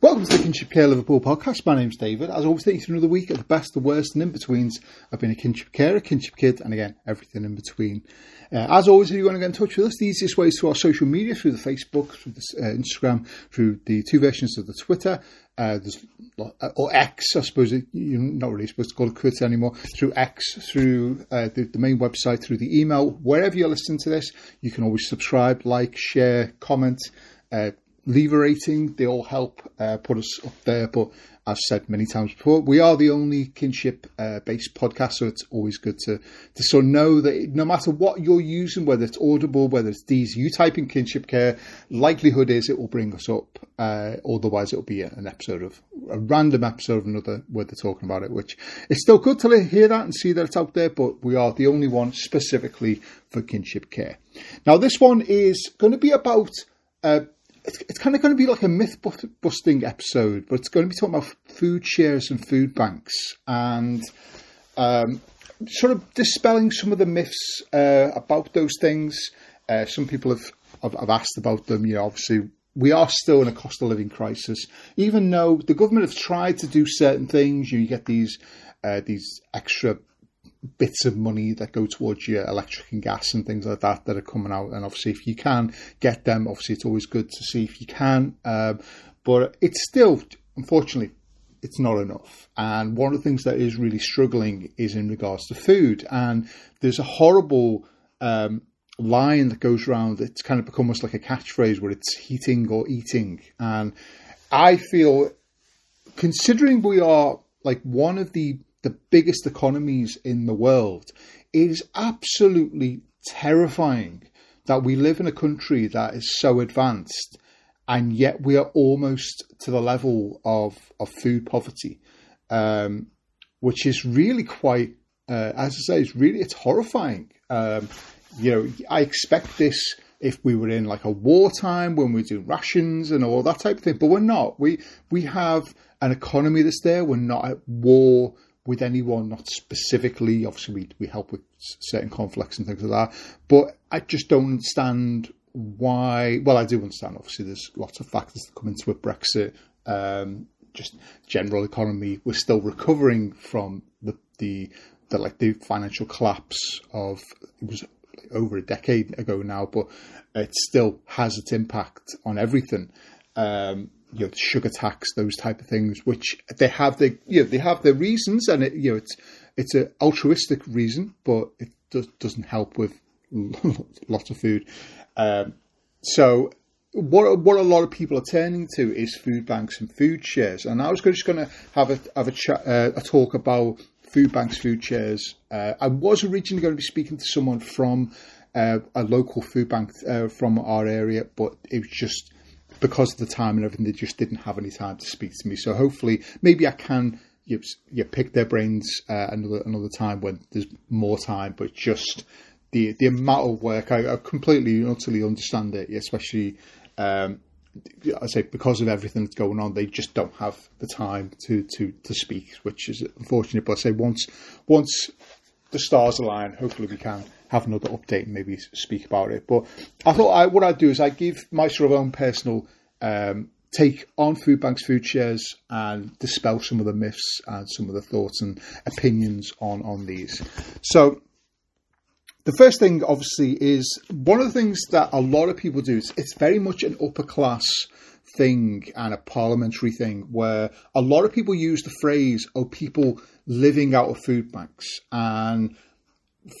Welcome to the Kinship Care Liverpool podcast. My name's David. As always, take you another week of the best, the worst, and in betweens. I've been a kinship carer, kinship kid, and again, everything in between. Uh, as always, if you want to get in touch with us, the easiest way is through our social media, through the Facebook, through the uh, Instagram, through the two versions of the Twitter. Uh, there's or X, I suppose you're not really supposed to call it Twitter anymore. Through X, through uh, the, the main website, through the email, wherever you're listening to this, you can always subscribe, like, share, comment. Uh, leave rating. They all help uh, put us up there. But as said many times before, we are the only kinship uh, based podcast, so it's always good to to sort of know that no matter what you're using, whether it's Audible, whether it's these, you type in kinship care, likelihood is it will bring us up. Uh, otherwise, it'll be an episode of a random episode of another where they're talking about it, which it's still good to hear that and see that it's out there. But we are the only one specifically for kinship care. Now, this one is going to be about. Uh, it's, it's kind of going to be like a myth busting episode, but it's going to be talking about food shares and food banks and um, sort of dispelling some of the myths uh, about those things. Uh, some people have, have, have asked about them. You know, obviously we are still in a cost of living crisis, even though the government have tried to do certain things. You, know, you get these uh, these extra bits of money that go towards your electric and gas and things like that that are coming out. And obviously, if you can get them, obviously it's always good to see if you can. Um, but it's still, unfortunately, it's not enough. And one of the things that is really struggling is in regards to food. And there's a horrible um, line that goes around. It's kind of become almost like a catchphrase where it's heating or eating. And I feel, considering we are like one of the the biggest economies in the world. It is absolutely terrifying that we live in a country that is so advanced and yet we are almost to the level of, of food poverty, um, which is really quite, uh, as I say, it's really, it's horrifying. Um, you know, I expect this if we were in like a wartime when we do rations and all that type of thing, but we're not. We, we have an economy that's there. We're not at war with anyone, not specifically. Obviously, we, we help with certain conflicts and things like that. But I just don't understand why. Well, I do understand. Obviously, there's lots of factors that come into it. Brexit, um, just general economy. We're still recovering from the the, the like the financial collapse of it was over a decade ago now, but it still has its impact on everything. Um, you know, sugar tax, those type of things, which they have the you know they have their reasons, and it, you know it's it's an altruistic reason, but it does, doesn't help with lots of food. Um, so what what a lot of people are turning to is food banks and food shares, and I was just going to have a have a chat, uh, a talk about food banks, food shares. Uh, I was originally going to be speaking to someone from uh, a local food bank uh, from our area, but it was just because of the time and everything, they just didn't have any time to speak to me. So hopefully, maybe I can you, you pick their brains uh, another another time when there's more time. But just the the amount of work, I, I completely utterly understand it, especially. Um, I say because of everything that's going on, they just don't have the time to to to speak, which is unfortunate. But I say once once the stars align, hopefully we can have another update and maybe speak about it. But I thought I, what I'd do is I give my sort of own personal um, take on food banks, food shares, and dispel some of the myths and some of the thoughts and opinions on on these. So. The first thing, obviously, is one of the things that a lot of people do. Is it's very much an upper class thing and a parliamentary thing where a lot of people use the phrase, oh, people living out of food banks. And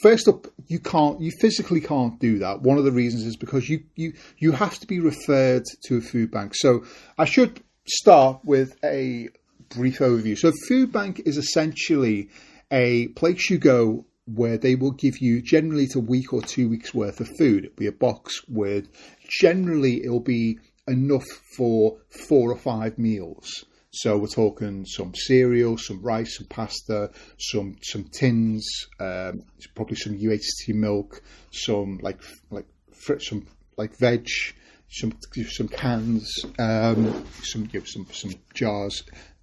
first up, you can't, you physically can't do that. One of the reasons is because you, you, you have to be referred to a food bank. So I should start with a brief overview. So, food bank is essentially a place you go where they will give you generally it's a week or two weeks worth of food. It'll be a box with generally it'll be enough for four or five meals. So we're talking some cereal, some rice, some pasta, some some tins, um, probably some UHT milk, some like like some like veg, some some cans, um, some you know, some some jars.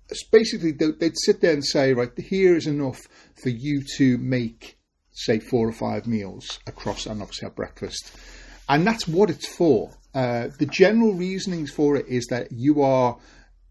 It's basically, they'd sit there and say, right, here is enough for you to make, say, four or five meals across, and obviously have breakfast, and that's what it's for. Uh, the general reasonings for it is that you are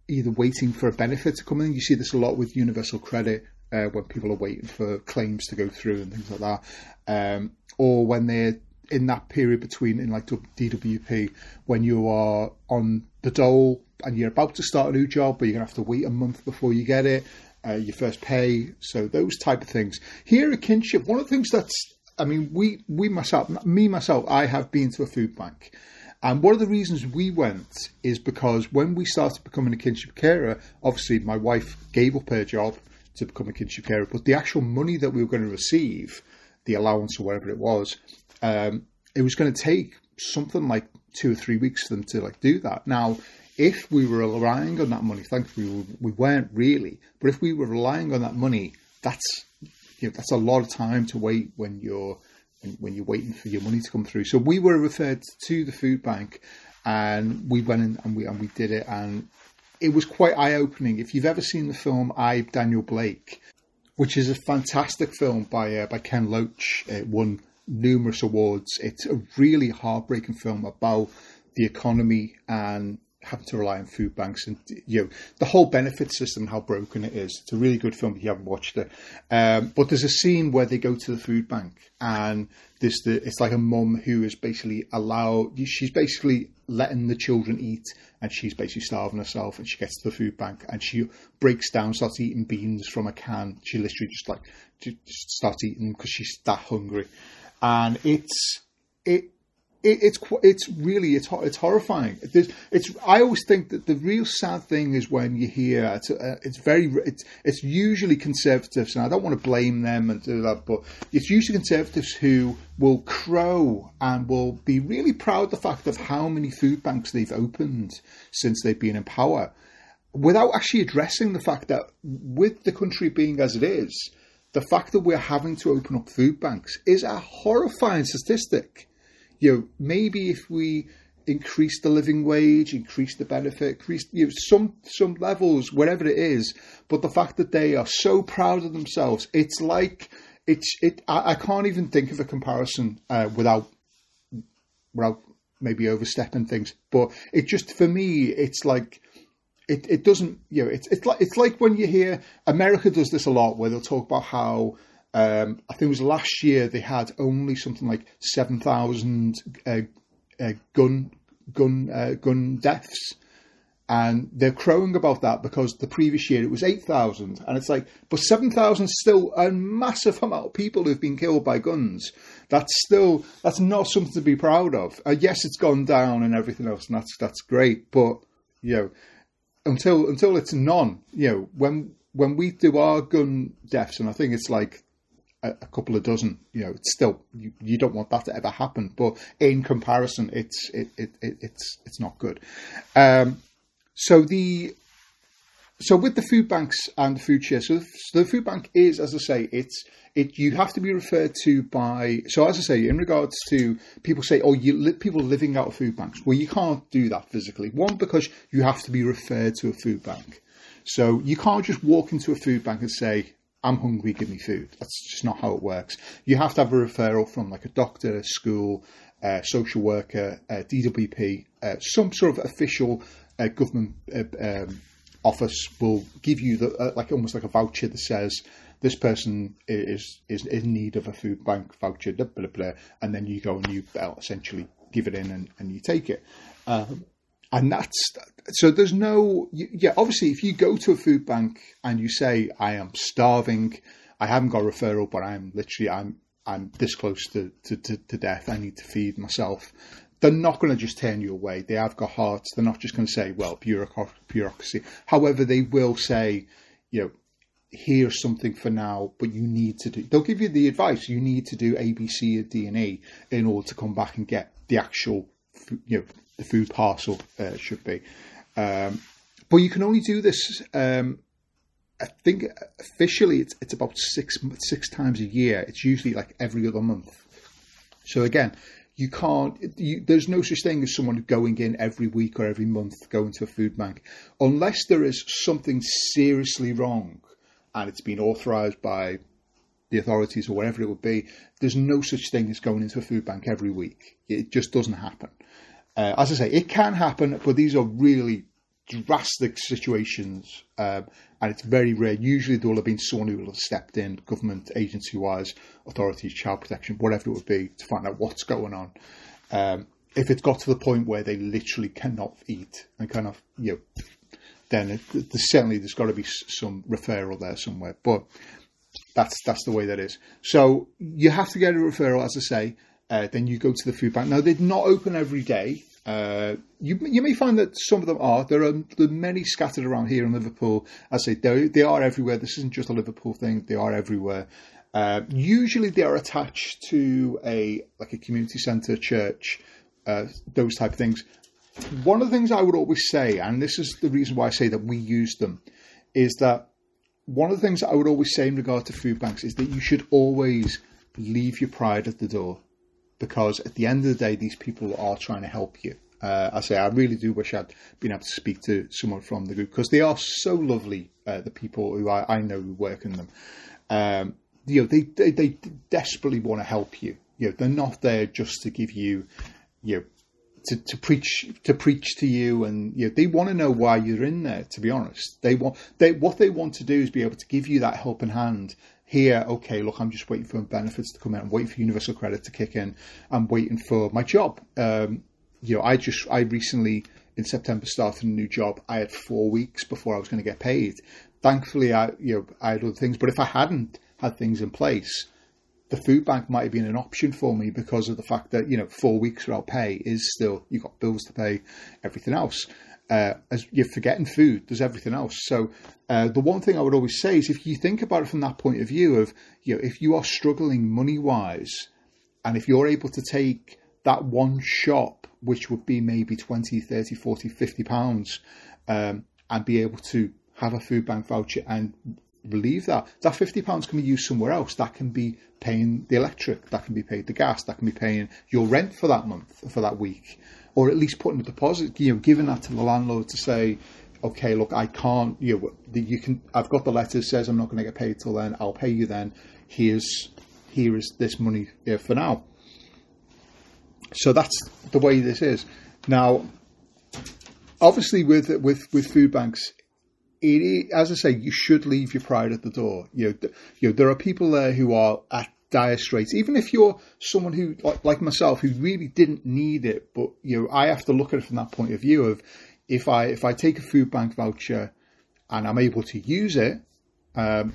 either waiting for a benefit to come in. You see this a lot with universal credit uh, when people are waiting for claims to go through and things like that, um, or when they're in that period between in like DWP when you are on the dole and you're about to start a new job, but you're gonna have to wait a month before you get it, uh, your first pay. So those type of things. Here at Kinship, one of the things that's I mean, we we myself, me myself, I have been to a food bank. And one of the reasons we went is because when we started becoming a kinship carer, obviously my wife gave up her job to become a kinship carer, but the actual money that we were going to receive, the allowance or whatever it was, um, it was going to take something like two or three weeks for them to like do that. Now, if we were relying on that money, thankfully we, we weren't really, but if we were relying on that money, that's you know, that's a lot of time to wait when you're when you're waiting for your money to come through. So we were referred to the food bank, and we went in and we and we did it, and it was quite eye opening. If you've ever seen the film I Daniel Blake, which is a fantastic film by uh, by Ken Loach, it won numerous awards. It's a really heartbreaking film about the economy and having to rely on food banks and you know the whole benefit system how broken it is. It's a really good film if you haven't watched it. Um, but there's a scene where they go to the food bank and this the it's like a mum who is basically allowed she's basically letting the children eat and she's basically starving herself and she gets to the food bank and she breaks down starts eating beans from a can she literally just like just starts eating because she's that hungry and it's it it, it's it's really it's it's horrifying. There's, it's I always think that the real sad thing is when you hear it's, uh, it's very it's it's usually conservatives, and I don't want to blame them and do that, but it's usually conservatives who will crow and will be really proud of the fact of how many food banks they've opened since they've been in power, without actually addressing the fact that with the country being as it is. The fact that we're having to open up food banks is a horrifying statistic you know, maybe if we increase the living wage, increase the benefit, increase you know, some some levels, whatever it is. But the fact that they are so proud of themselves, it's like it's it. I, I can't even think of a comparison uh, without without maybe overstepping things. But it just for me, it's like. It, it doesn't you know it's it's like it's like when you hear America does this a lot where they'll talk about how um, I think it was last year they had only something like seven thousand uh, uh, gun gun uh, gun deaths, and they're crowing about that because the previous year it was eight thousand, and it's like, but seven thousand still a massive amount of people who've been killed by guns. That's still that's not something to be proud of. Uh, yes, it's gone down and everything else, and that's that's great, but you know, until until it's none, you know, when when we do our gun deaths, and I think it's like a, a couple of dozen. You know, it's still you, you, don't want that to ever happen. But in comparison, it's it, it, it it's it's not good. Um, so the so with the food banks and the food share, so, the food bank is, as I say, it's it you have to be referred to by. So as I say, in regards to people say, oh, you li- people living out of food banks. Well, you can't do that physically. One because you have to be referred to a food bank. So you can't just walk into a food bank and say, I'm hungry, give me food. That's just not how it works. You have to have a referral from like a doctor, school, uh, social worker, uh, DWP, uh, some sort of official uh, government uh, um, office will give you the uh, like almost like a voucher that says this person is is in need of a food bank voucher, blah, blah, blah, and then you go and you essentially give it in and, and you take it. Um, and that's so there's no yeah obviously if you go to a food bank and you say i am starving i haven't got a referral but i'm literally i'm i'm this close to, to, to, to death i need to feed myself they're not going to just turn you away. They have got hearts. They're not just going to say well bureaucracy. However they will say you know here's something for now but you need to do they'll give you the advice you need to do abc or d and e in order to come back and get the actual you know the food parcel uh, should be. Um, but you can only do this. Um, I think officially it's it's about six six times a year. It's usually like every other month. So again, you can't. You, there's no such thing as someone going in every week or every month going to a food bank, unless there is something seriously wrong, and it's been authorised by the authorities or whatever it would be. There's no such thing as going into a food bank every week. It just doesn't happen. Uh, as I say, it can happen, but these are really drastic situations, um, and it's very rare. Usually, there will have been someone who will have stepped in, government agency wise, authorities, child protection, whatever it would be, to find out what's going on. Um, if it's got to the point where they literally cannot eat and kind of, you know, then it, there's certainly there's got to be some referral there somewhere. But that's that's the way that is. So you have to get a referral, as I say. Uh, then you go to the food bank. Now they're not open every day. Uh, you you may find that some of them are. There are, there are many scattered around here in Liverpool. As I say they they are everywhere. This isn't just a Liverpool thing. They are everywhere. Uh, usually they are attached to a like a community centre, church, uh, those type of things. One of the things I would always say, and this is the reason why I say that we use them, is that one of the things I would always say in regard to food banks is that you should always leave your pride at the door because at the end of the day, these people are trying to help you. Uh, I say I really do wish I'd been able to speak to someone from the group because they are so lovely. Uh, the people who I, I, know who work in them, um, you know, they, they, they desperately want to help you. You know, they're not there just to give you, you know, to, to preach to preach to you, and you know, they want to know why you're in there. To be honest, they want they what they want to do is be able to give you that helping hand. Here, okay, look, I'm just waiting for benefits to come out. I'm waiting for universal credit to kick in. I'm waiting for my job. Um, you know, I just I recently in September started a new job. I had four weeks before I was going to get paid. Thankfully, I you know I had other things, but if I hadn't had things in place, the food bank might have been an option for me because of the fact that you know four weeks without pay is still you've got bills to pay, everything else. Uh, as you're forgetting food, there's everything else. So uh, the one thing I would always say is if you think about it from that point of view of you know if you are struggling money wise, and if you're able to take that one shop, which would be maybe 20, 30, 40, 50 pounds, um, and be able to have a food bank voucher and relieve that. That fifty pounds can be used somewhere else. That can be paying the electric. That can be paid the gas. That can be paying your rent for that month for that week, or at least putting a deposit. You know, giving that to the landlord to say, okay, look, I can't. You know, you can. I've got the letter that says I'm not going to get paid till then. I'll pay you then. Here's here is this money here for now. So that's the way this is now. Obviously, with with with food banks, it, as I say, you should leave your pride at the door. You know, you know, there are people there who are at dire straits. Even if you're someone who, like, like myself, who really didn't need it, but you know, I have to look at it from that point of view of if I if I take a food bank voucher and I'm able to use it, um,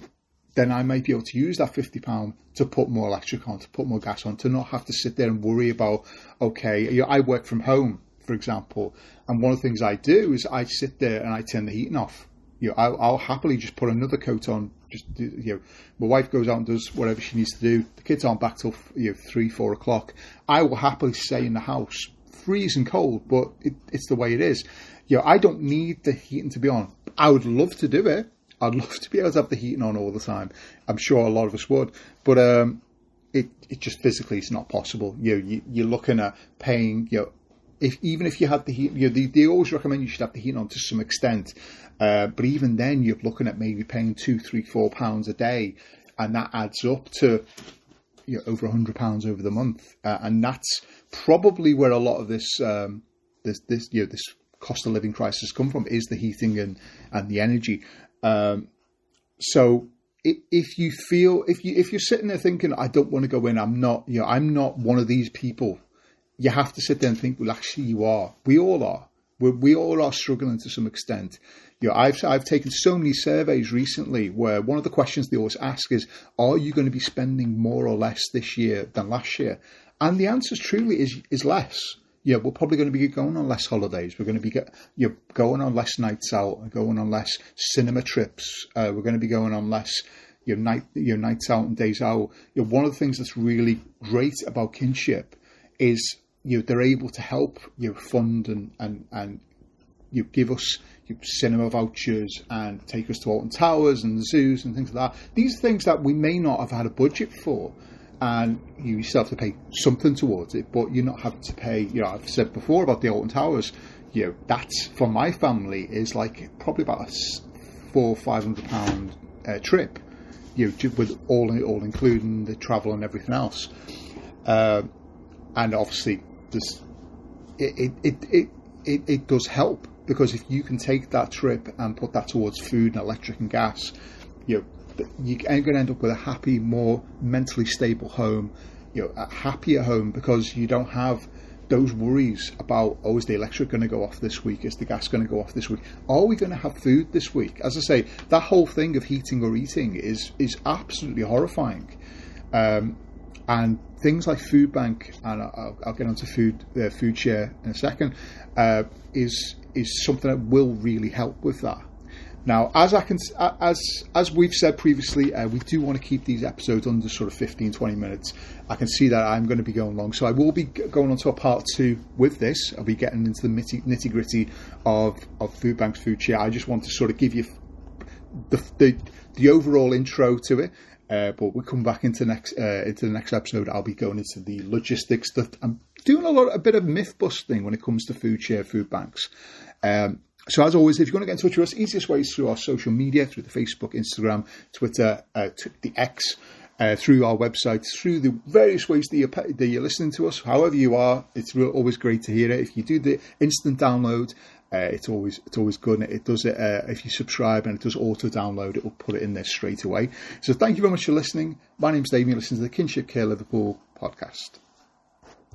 then I might be able to use that fifty pound to put more electric on, to put more gas on, to not have to sit there and worry about. Okay, you know, I work from home, for example, and one of the things I do is I sit there and I turn the heating off you know, I'll, I'll, happily just put another coat on. Just you know, my wife goes out and does whatever she needs to do. The kids aren't back till you know three, four o'clock. I will happily stay in the house, freezing cold, but it, it's the way it is. You know, I don't need the heating to be on. I would love to do it. I'd love to be able to have the heating on all the time. I'm sure a lot of us would, but um, it it just physically is not possible. You know, you, you're looking at paying you know if even if you had the heat, you know, they, they always recommend you should have the heat on to some extent. Uh, but even then, you're looking at maybe paying two, three, four pounds a day, and that adds up to you know, over a hundred pounds over the month, uh, and that's probably where a lot of this um, this this you know this cost of living crisis come from is the heating and and the energy. Um, so if you feel if you if you're sitting there thinking I don't want to go in, I'm not you know I'm not one of these people. You have to sit there and think, well, actually, you are. We all are. we we all are struggling to some extent you know, I've I've taken so many surveys recently where one of the questions they always ask is, "Are you going to be spending more or less this year than last year?" And the answer truly is is less. Yeah, we're probably going to be going on less holidays. We're going to be get, you know, going on less nights out, going on less cinema trips. Uh, we're going to be going on less your night your nights out and days out. You know, one of the things that's really great about kinship is you know, they're able to help you know, fund and and and you give us cinema vouchers and take us to Alton Towers and zoos and things like that. These are things that we may not have had a budget for, and you still have to pay something towards it, but you're not having to pay. You know, I've said before about the Alton Towers. You know, that's for my family is like probably about a four five hundred pound uh, trip. You know, with all all including the travel and everything else, uh, and obviously there's it it, it it it, does help because if you can take that trip and put that towards food and electric and gas, you know, you are going to end up with a happy, more mentally stable home, you know, a happier home because you don't have those worries about oh is the electric going to go off this week? Is the gas going to go off this week? Are we going to have food this week? As i say that whole thing of heating or eating is is absolutely horrifying. Um, and things like food bank and I'll, I'll get onto food uh, food share in a second uh, is is something that will really help with that now, as I can, as as we've said previously, uh, we do want to keep these episodes under sort of 15, 20 minutes. I can see that I'm going to be going long, so I will be going on to a part two with this. I'll be getting into the nitty gritty of of Food Bank's food share. I just want to sort of give you the the, the overall intro to it. Uh, but we'll come back into next uh, into the next episode. I'll be going into the logistics that I'm doing a lot, a bit of myth busting when it comes to food share, food banks. Um, so as always, if you want to get in touch with us, easiest way is through our social media, through the Facebook, Instagram, Twitter, uh, the X, uh, through our website, through the various ways that you're, that you're, listening to us. However you are, it's always great to hear it. If you do the instant download, uh, it's always it's always good. And it does it uh, if you subscribe and it does auto download. It will put it in there straight away. So thank you very much for listening. My name's Dave. You listen to the Kinship Care Liverpool podcast.